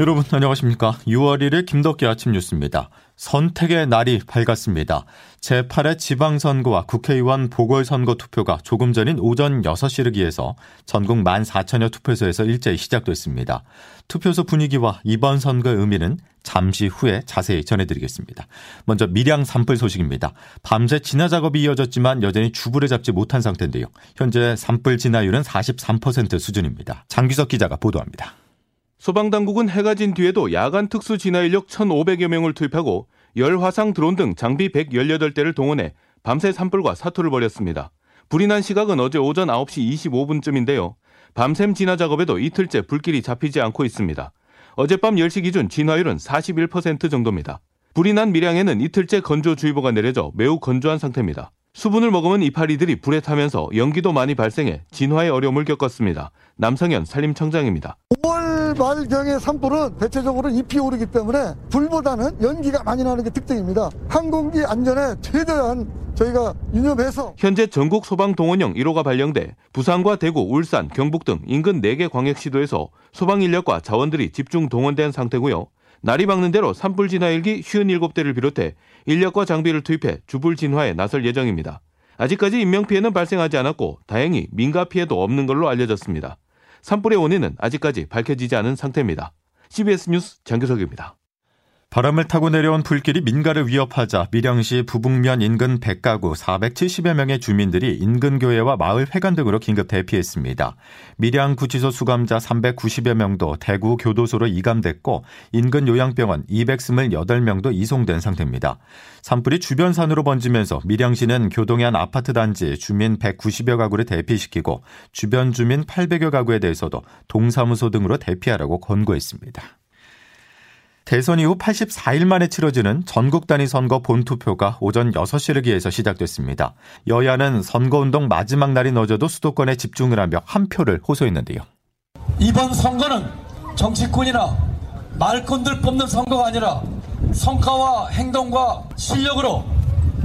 여러분 안녕하십니까. 6월 1일 김덕기 아침 뉴스입니다. 선택의 날이 밝았습니다. 제8회 지방선거와 국회의원 보궐선거 투표가 조금 전인 오전 6시를 기해서 전국 14,000여 투표소에서 일제히 시작됐습니다. 투표소 분위기와 이번 선거의 의미는 잠시 후에 자세히 전해드리겠습니다. 먼저 밀양 산불 소식입니다. 밤새 진화 작업이 이어졌지만 여전히 주부를 잡지 못한 상태인데요. 현재 산불 진화율은 43% 수준입니다. 장규석 기자가 보도합니다. 소방당국은 해가 진 뒤에도 야간 특수 진화 인력 1,500여 명을 투입하고 열 화상 드론 등 장비 118대를 동원해 밤새 산불과 사투를 벌였습니다. 불이 난 시각은 어제 오전 9시 25분쯤인데요. 밤샘 진화 작업에도 이틀째 불길이 잡히지 않고 있습니다. 어젯밤 10시 기준 진화율은 41% 정도입니다. 불이 난 밀양에는 이틀째 건조주의보가 내려져 매우 건조한 상태입니다. 수분을 먹으면 이파리들이 불에 타면서 연기도 많이 발생해 진화에 어려움을 겪었습니다. 남성현 산림청장입니다. 5월 말경의 산불은 대체적으로 잎이 오르기 때문에 불보다는 연기가 많이 나는 게 특징입니다. 항공기 안전에 최대한 저희가 유념해서 현재 전국 소방 동원령 1호가 발령돼 부산과 대구, 울산, 경북 등 인근 4개 광역시도에서 소방 인력과 자원들이 집중 동원된 상태고요. 날이 밝는 대로 산불 진화 일기 57대를 비롯해 인력과 장비를 투입해 주불 진화에 나설 예정입니다. 아직까지 인명피해는 발생하지 않았고 다행히 민가 피해도 없는 걸로 알려졌습니다. 산불의 원인은 아직까지 밝혀지지 않은 상태입니다. CBS 뉴스 장규석입니다. 바람을 타고 내려온 불길이 민가를 위협하자 밀양시 부북면 인근 100가구 470여 명의 주민들이 인근 교회와 마을 회관 등으로 긴급 대피했습니다. 밀양 구치소 수감자 390여 명도 대구 교도소로 이감됐고 인근 요양병원 228명도 이송된 상태입니다. 산불이 주변 산으로 번지면서 밀양시는 교동의 한 아파트 단지 주민 190여 가구를 대피시키고 주변 주민 800여 가구에 대해서도 동사무소 등으로 대피하라고 권고했습니다. 대선 이후 84일 만에 치러지는 전국 단위 선거 본투표가 오전 6시를 기해서 시작됐습니다. 여야는 선거운동 마지막 날이 늦어도 수도권에 집중을 하며 한 표를 호소했는데요. 이번 선거는 정치권이나 말꾼들 뽑는 선거가 아니라 성과와 행동과 실력으로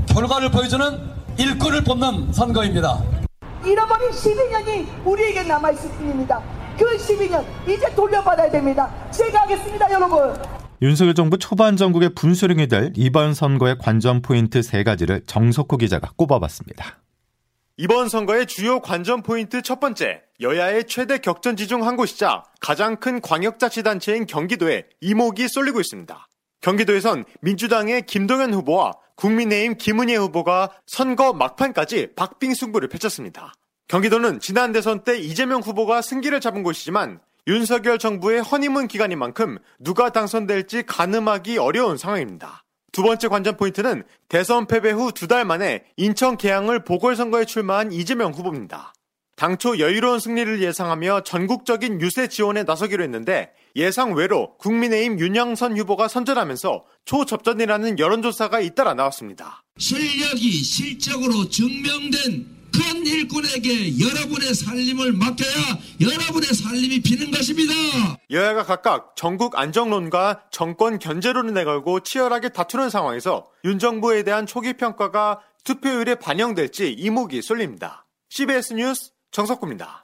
결과를 보여주는 일꾼을 뽑는 선거입니다. 잃어버린 12년이 우리에게 남아있을 뿐입니다. 그 12년 이제 돌려받아야 됩니다. 제가 하겠습니다, 여러분. 윤석열 정부 초반 전국의 분수령이 될 이번 선거의 관전 포인트 세 가지를 정석호 기자가 꼽아봤습니다. 이번 선거의 주요 관전 포인트 첫 번째, 여야의 최대 격전지 중 한 곳이자 가장 큰 광역자치단체인 경기도에 이목이 쏠리고 있습니다. 경기도에선 민주당의 김동연 후보와 국민의힘 김은혜 후보가 선거 막판까지 박빙 승부를 펼쳤습니다. 경기도는 지난 대선 때 이재명 후보가 승기를 잡은 곳이지만 윤석열 정부의 허니문 기간인 만큼 누가 당선될지 가늠하기 어려운 상황입니다. 두 번째 관전 포인트는 대선 패배 후 두 달 만에 인천 계양을 보궐선거에 출마한 이재명 후보입니다. 당초 여유로운 승리를 예상하며 전국적인 유세 지원에 나서기로 했는데 예상 외로 국민의힘 윤영선 후보가 선전하면서 초접전이라는 여론조사가 잇따라 나왔습니다. 실력이 실적으로 증명된 큰 일꾼에게 여러분의 살림을 맡겨야 여러분 의 살림이 비는 것입니다. 여야가 각각 전국 안정론과 정권 견제론을 내걸고 치열하게 다투는 상황에서 윤 정부에 대한 초기 평가가 투표율에 반영될지 이목이 쏠립니다. CBS 뉴스 정석구입니다.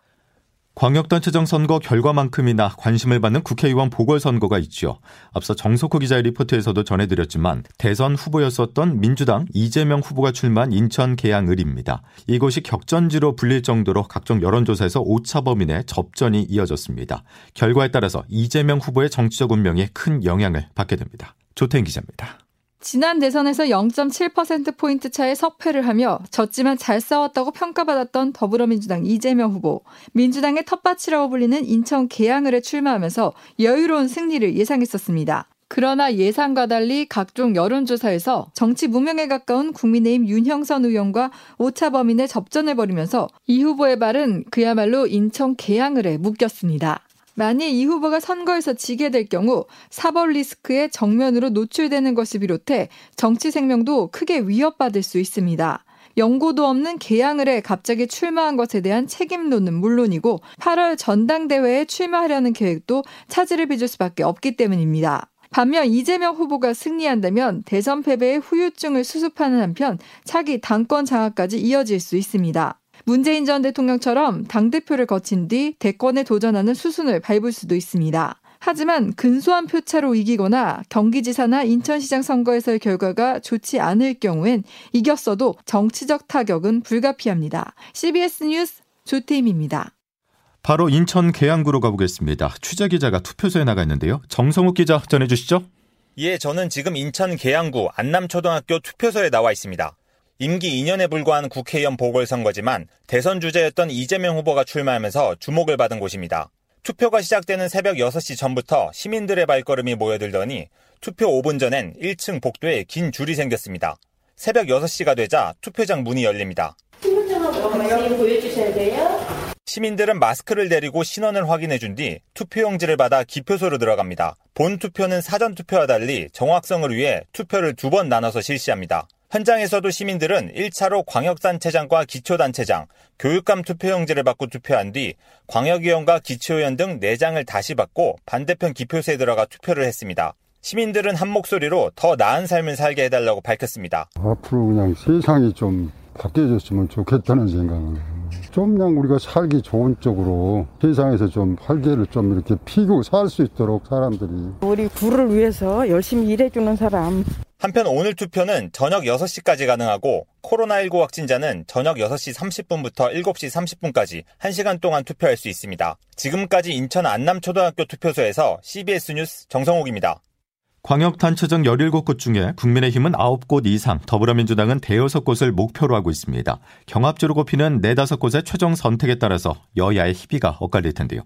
광역단체장 선거 결과만큼이나 관심을 받는 국회의원 보궐선거가 있죠. 앞서 정석호 기자의 리포트에서도 전해드렸지만 대선 후보였었던 민주당 이재명 후보가 출마한 인천 계양을입니다. 이곳이 격전지로 불릴 정도로 각종 여론조사에서 오차 범인의 접전이 이어졌습니다. 결과에 따라서 이재명 후보의 정치적 운명에 큰 영향을 받게 됩니다. 조태인 기자입니다. 지난 대선에서 0.7%포인트 차의 석패를 하며 졌지만 잘 싸웠다고 평가받았던 더불어민주당 이재명 후보, 민주당의 텃밭이라고 불리는 인천 계양을에 출마하면서 여유로운 승리를 예상했었습니다. 그러나 예상과 달리 각종 여론조사에서 정치 무명에 가까운 국민의힘 윤형선 의원과 오차 범인의 접전을 벌이면서 이 후보의 발은 그야말로 인천 계양을에 묶였습니다. 만일 이 후보가 선거에서 지게 될 경우 사법 리스크에 정면으로 노출되는 것을 비롯해 정치 생명도 크게 위협받을 수 있습니다. 연고도 없는 개항을 해 갑자기 출마한 것에 대한 책임론은 물론이고 8월 전당대회에 출마하려는 계획도 차질을 빚을 수밖에 없기 때문입니다. 반면 이재명 후보가 승리한다면 대선 패배의 후유증을 수습하는 한편 차기 당권 장악까지 이어질 수 있습니다. 문재인 전 대통령처럼 당대표를 거친 뒤 대권에 도전하는 수순을 밟을 수도 있습니다. 하지만 근소한 표차로 이기거나 경기지사나 인천시장 선거에서의 결과가 좋지 않을 경우엔 이겼어도 정치적 타격은 불가피합니다. CBS 뉴스 조태임입니다. 바로 인천 계양구로 가보겠습니다. 취재 기자가 투표소에 나가 있는데요. 정성욱 기자 전해주시죠. 예, 저는 지금 인천 계양구 안남초등학교 투표소에 나와 있습니다. 임기 2년에 불과한 국회의원 보궐선거지만 대선 주제였던 이재명 후보가 출마하면서 주목을 받은 곳입니다. 투표가 시작되는 새벽 6시 전부터 시민들의 발걸음이 모여들더니 투표 5분 전엔 1층 복도에 긴 줄이 생겼습니다. 새벽 6시가 되자 투표장 문이 열립니다. 신분증하고 보여주셔야 돼요. 시민들은 마스크를 내리고 신원을 확인해 준 뒤 투표용지를 받아 기표소로 들어갑니다. 본 투표는 사전 투표와 달리 정확성을 위해 투표를 두 번 나눠서 실시합니다. 현장에서도 시민들은 1차로 광역단체장과 기초단체장, 교육감 투표용지를 받고 투표한 뒤 광역위원과 기초위원 등 4장을 다시 받고 반대편 기표소에 들어가 투표를 했습니다. 시민들은 한 목소리로 더 나은 삶을 살게 해달라고 밝혔습니다. 앞으로 그냥 세상이 좀 바뀌어졌으면 좋겠다는 생각은 좀 그냥 우리가 살기 좋은 쪽으로 세상에서 좀 활기를 좀 이렇게 피고 살 수 있도록 사람들이 우리 구를 위해서 열심히 일해주는 사람 한편 오늘 투표는 저녁 6시까지 가능하고 코로나19 확진자는 저녁 6시 30분부터 7시 30분까지 1시간 동안 투표할 수 있습니다. 지금까지 인천 안남초등학교 투표소에서 CBS 뉴스 정성욱입니다. 광역단체장 17곳 중에 국민의힘은 9곳 이상, 더불어민주당은 대여섯 곳을 목표로 하고 있습니다. 경합주로 꼽히는 4, 5곳의 최종 선택에 따라서 여야의 희비가 엇갈릴 텐데요.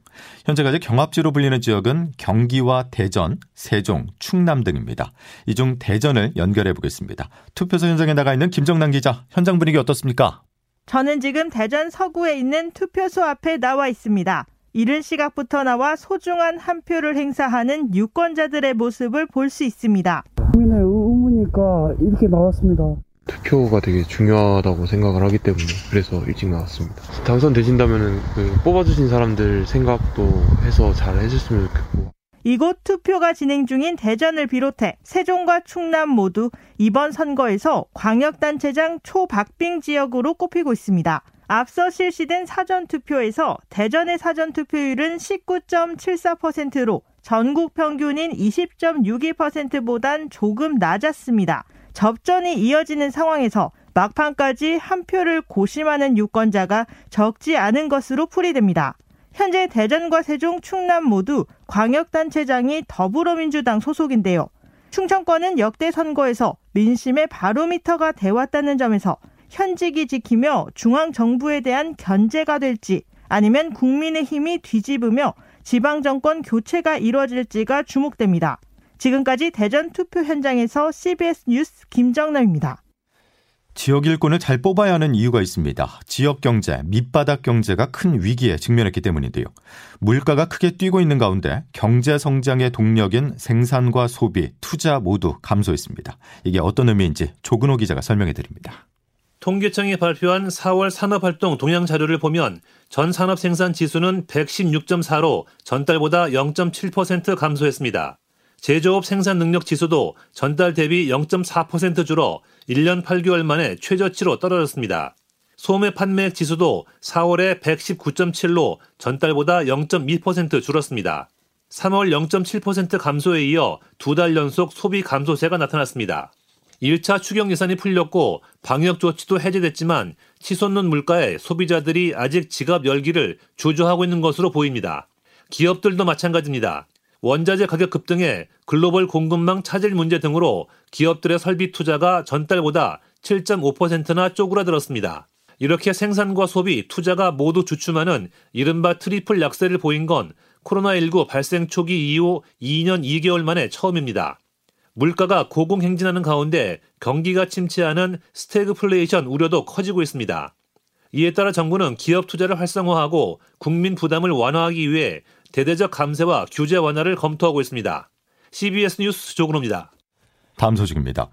현재까지 경합주로 불리는 지역은 경기와 대전, 세종, 충남 등입니다. 이 중 대전을 연결해 보겠습니다. 투표소 현장에 나가 있는 김정남 기자, 현장 분위기 어떻습니까? 저는 지금 대전 서구에 있는 투표소 앞에 나와 있습니다. 이른 시각부터 나와 소중한 한 표를 행사하는 유권자들의 모습을 볼 수 있습니다. 국민의 의무니까 이렇게 나왔습니다. 투표가 되게 중요하다고 생각을 하기 때문에 그래서 일찍 나왔습니다. 당선되신다면 그 뽑아주신 사람들 생각도 해서 잘 해줬으면 좋겠고 이곳 투표가 진행 중인 대전을 비롯해 세종과 충남 모두 이번 선거에서 광역단체장 초박빙 지역으로 꼽히고 있습니다. 앞서 실시된 사전투표에서 대전의 사전투표율은 19.74%로 전국 평균인 20.62%보단 조금 낮았습니다. 접전이 이어지는 상황에서 막판까지 한 표를 고심하는 유권자가 적지 않은 것으로 풀이됩니다. 현재 대전과 세종, 충남 모두 광역단체장이 더불어민주당 소속인데요. 충청권은 역대 선거에서 민심의 바로미터가 돼왔다는 점에서 현직이 지키며 중앙 정부에 대한 견제가 될지 아니면 국민의 힘이 뒤집으며 지방 정권 교체가 이루어질지가 주목됩니다. 지금까지 대전 투표 현장에서 CBS 뉴스 김정남입니다. 지역 일꾼을 잘 뽑아야 하는 이유가 있습니다. 지역 경제, 밑바닥 경제가 큰 위기에 직면했기 때문인데요. 물가가 크게 뛰고 있는 가운데 경제 성장의 동력인 생산과 소비, 투자 모두 감소했습니다. 이게 어떤 의미인지 조근호 기자가 설명해 드립니다. 통계청이 발표한 4월 산업활동 동향 자료를 보면 전 산업 생산 지수는 116.4로 전달보다 0.7% 감소했습니다. 제조업 생산 능력 지수도 전달 대비 0.4% 줄어 1년 8개월 만에 최저치로 떨어졌습니다. 소매 판매액 지수도 4월에 119.7로 전달보다 0.2% 줄었습니다. 3월 0.7% 감소에 이어 두 달 연속 소비 감소세가 나타났습니다. 1차 추경 예산이 풀렸고 방역 조치도 해제됐지만 치솟는 물가에 소비자들이 아직 지갑 열기를 주저하고 있는 것으로 보입니다. 기업들도 마찬가지입니다. 원자재 가격 급등에 글로벌 공급망 차질 문제 등으로 기업들의 설비 투자가 전달보다 7.5%나 쪼그라들었습니다. 이렇게 생산과 소비, 투자가 모두 주춤하는 이른바 트리플 약세를 보인 건 코로나19 발생 초기 이후 2년 2개월 만에 처음입니다. 물가가 고공행진하는 가운데 경기가 침체하는 스태그플레이션 우려도 커지고 있습니다. 이에 따라 정부는 기업 투자를 활성화하고 국민 부담을 완화하기 위해 대대적 감세와 규제 완화를 검토하고 있습니다. CBS 뉴스 조근호입니다. 다음 소식입니다.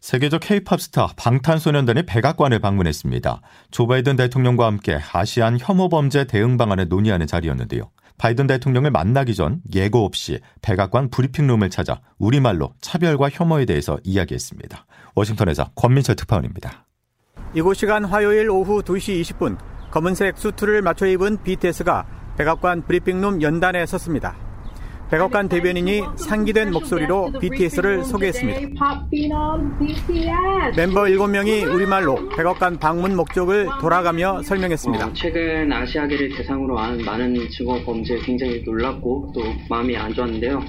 세계적 케이팝 스타 방탄소년단이 백악관을 방문했습니다. 조 바이든 대통령과 함께 아시안 혐오 범죄 대응 방안을 논의하는 자리였는데요. 바이든 대통령을 만나기 전 예고 없이 백악관 브리핑룸을 찾아 우리말로 차별과 혐오에 대해서 이야기했습니다. 워싱턴에서 권민철 특파원입니다. 이곳 시간 화요일 오후 2시 20분 검은색 수트를 맞춰 입은 BTS가 백악관 브리핑룸 연단에 섰습니다. 백악관 대변인이 상기된 목소리로 BTS를 소개했습니다. 멤버 7명이 우리말로 백악관 방문 목적을 돌아가며 설명했습니다. 어, 최근 아시아계를 대상으로 한 많은 증오 범죄에 굉장히 놀랐고 또 마음이 안 좋았는데요.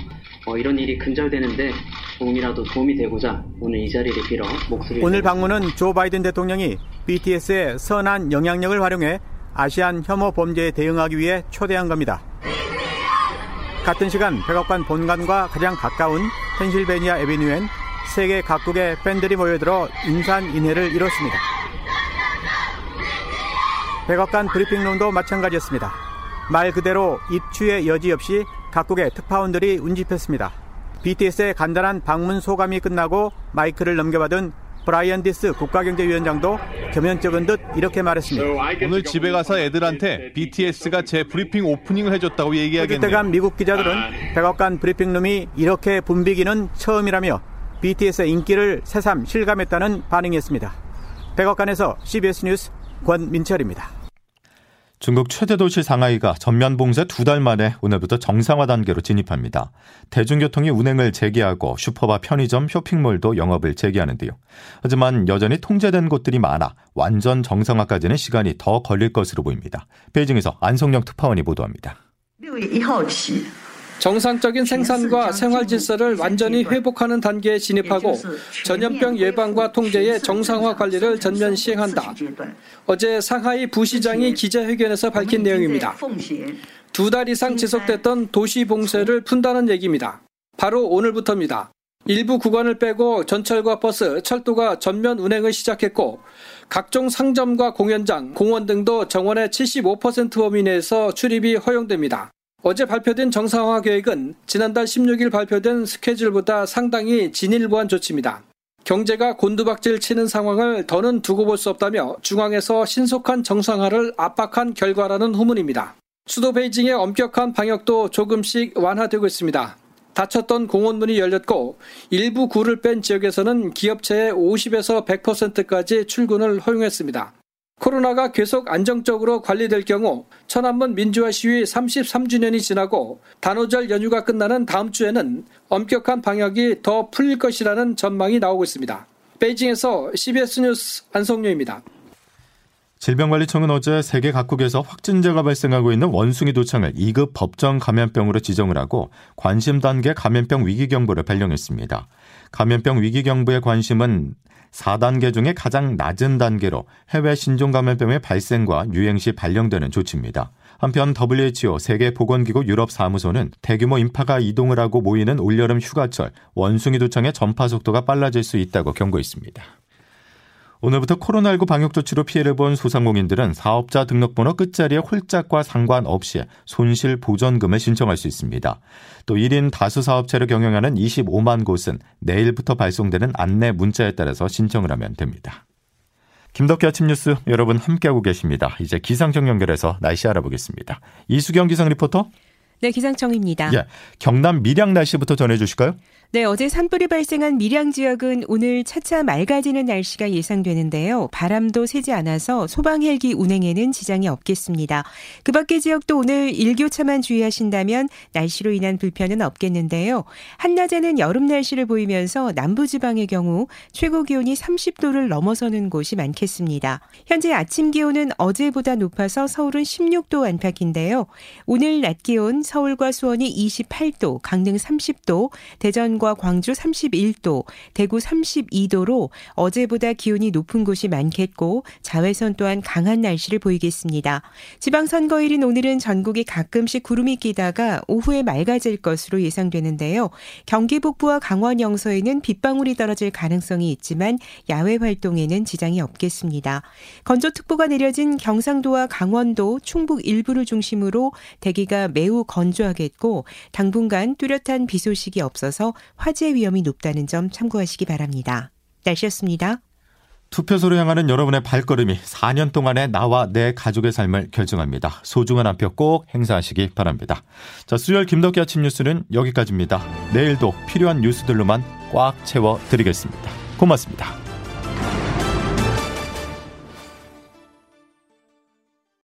어, 이런 일이 근절되는데 조금이라도 도움이 되고자 오늘 이 자리를 빌어 목소리를 오늘 방문은 조 바이든 대통령이 BTS의 선한 영향력을 활용해 아시안 혐오 범죄에 대응하기 위해 초대한 겁니다. 같은 시간 백악관 본관과 가장 가까운 펜실베니아 에비뉴엔 세계 각국의 팬들이 모여들어 인산인해를 이뤘습니다. 백악관 브리핑룸도 마찬가지였습니다. 말 그대로 입추의 여지 없이 각국의 특파원들이 운집했습니다. BTS의 간단한 방문 소감이 끝나고 마이크를 넘겨받은 브라이언 디스 국가경제위원장도 겸연쩍은 듯 이렇게 말했습니다. 오늘 집에 가서 애들한테 BTS가 제 브리핑 오프닝을 해줬다고 얘기하겠네요. 그때 간 미국 기자들은 백악관 브리핑룸이 이렇게 붐비기는 처음이라며 BTS의 인기를 새삼 실감했다는 반응이었습니다. 백악관에서 CBS 뉴스 권민철입니다. 중국 최대 도시 상하이가 전면 봉쇄 두 달 만에 오늘부터 정상화 단계로 진입합니다. 대중교통이 운행을 재개하고 슈퍼바 편의점, 쇼핑몰도 영업을 재개하는데요. 하지만 여전히 통제된 곳들이 많아 완전 정상화까지는 시간이 더 걸릴 것으로 보입니다. 베이징에서 안성영 특파원이 보도합니다. 정상적인 생산과 생활 질서를 완전히 회복하는 단계에 진입하고 전염병 예방과 통제의 정상화 관리를 전면 시행한다. 어제 상하이 부시장이 기자회견에서 밝힌 내용입니다. 두 달 이상 지속됐던 도시 봉쇄를 푼다는 얘기입니다. 바로 오늘부터입니다. 일부 구간을 빼고 전철과 버스, 철도가 전면 운행을 시작했고 각종 상점과 공연장, 공원 등도 정원의 75% 범위 내에서 출입이 허용됩니다. 어제 발표된 정상화 계획은 지난달 16일 발표된 스케줄보다 상당히 진일보한 조치입니다. 경제가 곤두박질 치는 상황을 더는 두고 볼 수 없다며 중앙에서 신속한 정상화를 압박한 결과라는 후문입니다. 수도 베이징의 엄격한 방역도 조금씩 완화되고 있습니다. 닫혔던 공원문이 열렸고 일부 구를 뺀 지역에서는 기업체의 50에서 100%까지 출근을 허용했습니다. 코로나가 계속 안정적으로 관리될 경우 천안문 민주화 시위 33주년이 지나고 단오절 연휴가 끝나는 다음 주에는 엄격한 방역이 더 풀릴 것이라는 전망이 나오고 있습니다. 베이징에서 CBS 뉴스 안성료입니다. 질병관리청은 어제 세계 각국에서 확진자가 발생하고 있는 원숭이 도창을 2급 법정 감염병으로 지정을 하고 관심 단계 감염병 위기 경보를 발령했습니다. 감염병 위기 경보의 관심은 4단계 중에 가장 낮은 단계로 해외 신종 감염병의 발생과 유행 시 발령되는 조치입니다. 한편 WHO 세계보건기구 유럽 사무소는 대규모 인파가 이동을 하고 모이는 올여름 휴가철 원숭이 도청의 전파 속도가 빨라질 수 있다고 경고했습니다. 오늘부터 코로나19 방역 조치로 피해를 본 소상공인들은 사업자 등록번호 끝자리에 홀짝과 상관없이 손실 보전금을 신청할 수 있습니다. 또 1인 다수 사업체를 경영하는 25만 곳은 내일부터 발송되는 안내 문자에 따라서 신청을 하면 됩니다. 김덕기 아침 뉴스 여러분 함께하고 계십니다. 이제 기상청 연결해서 날씨 알아보겠습니다. 이수경 기상 리포터. 네, 기상청입니다. 예, 경남 밀양 날씨부터 전해주실까요? 네, 어제 산불이 발생한 밀양 지역은 오늘 차차 맑아지는 날씨가 예상되는데요. 바람도 세지 않아서 소방 헬기 운행에는 지장이 없겠습니다. 그 밖의 지역도 오늘 일교차만 주의하신다면 날씨로 인한 불편은 없겠는데요. 한낮에는 여름 날씨를 보이면서 남부 지방의 경우 최고 기온이 30도를 넘어서는 곳이 많겠습니다. 현재 아침 기온은 어제보다 높아서 서울은 16도 안팎인데요. 오늘 낮 기온 서울과 수원이 28도, 강릉 30도, 대전 부산과 광주 31도, 대구 32도로 어제보다 기온이 높은 곳이 많겠고 자외선 또한 강한 날씨를 보이겠습니다. 지방선거일인 오늘은 전국에 가끔씩 구름이 끼다가 오후에 맑아질 것으로 예상되는데요. 경기 북부와 강원 영서에는 빗방울이 떨어질 가능성이 있지만 야외 활동에는 지장이 없겠습니다. 건조특보가 내려진 경상도와 강원도, 충북 일부를 중심으로 대기가 매우 건조하겠고 당분간 뚜렷한 비 소식이 없어서 화재 위험이 높다는 점 참고하시기 바랍니다. 날씨였습니다. 투표소로 향하는 여러분의 발걸음이 4년 동안의 나와 내 가족의 삶을 결정합니다. 소중한 한 표 꼭 행사하시기 바랍니다. 자, 수요일 김덕기 아침 뉴스는 여기까지입니다. 내일도 필요한 뉴스들로만 꽉 채워드리겠습니다. 고맙습니다.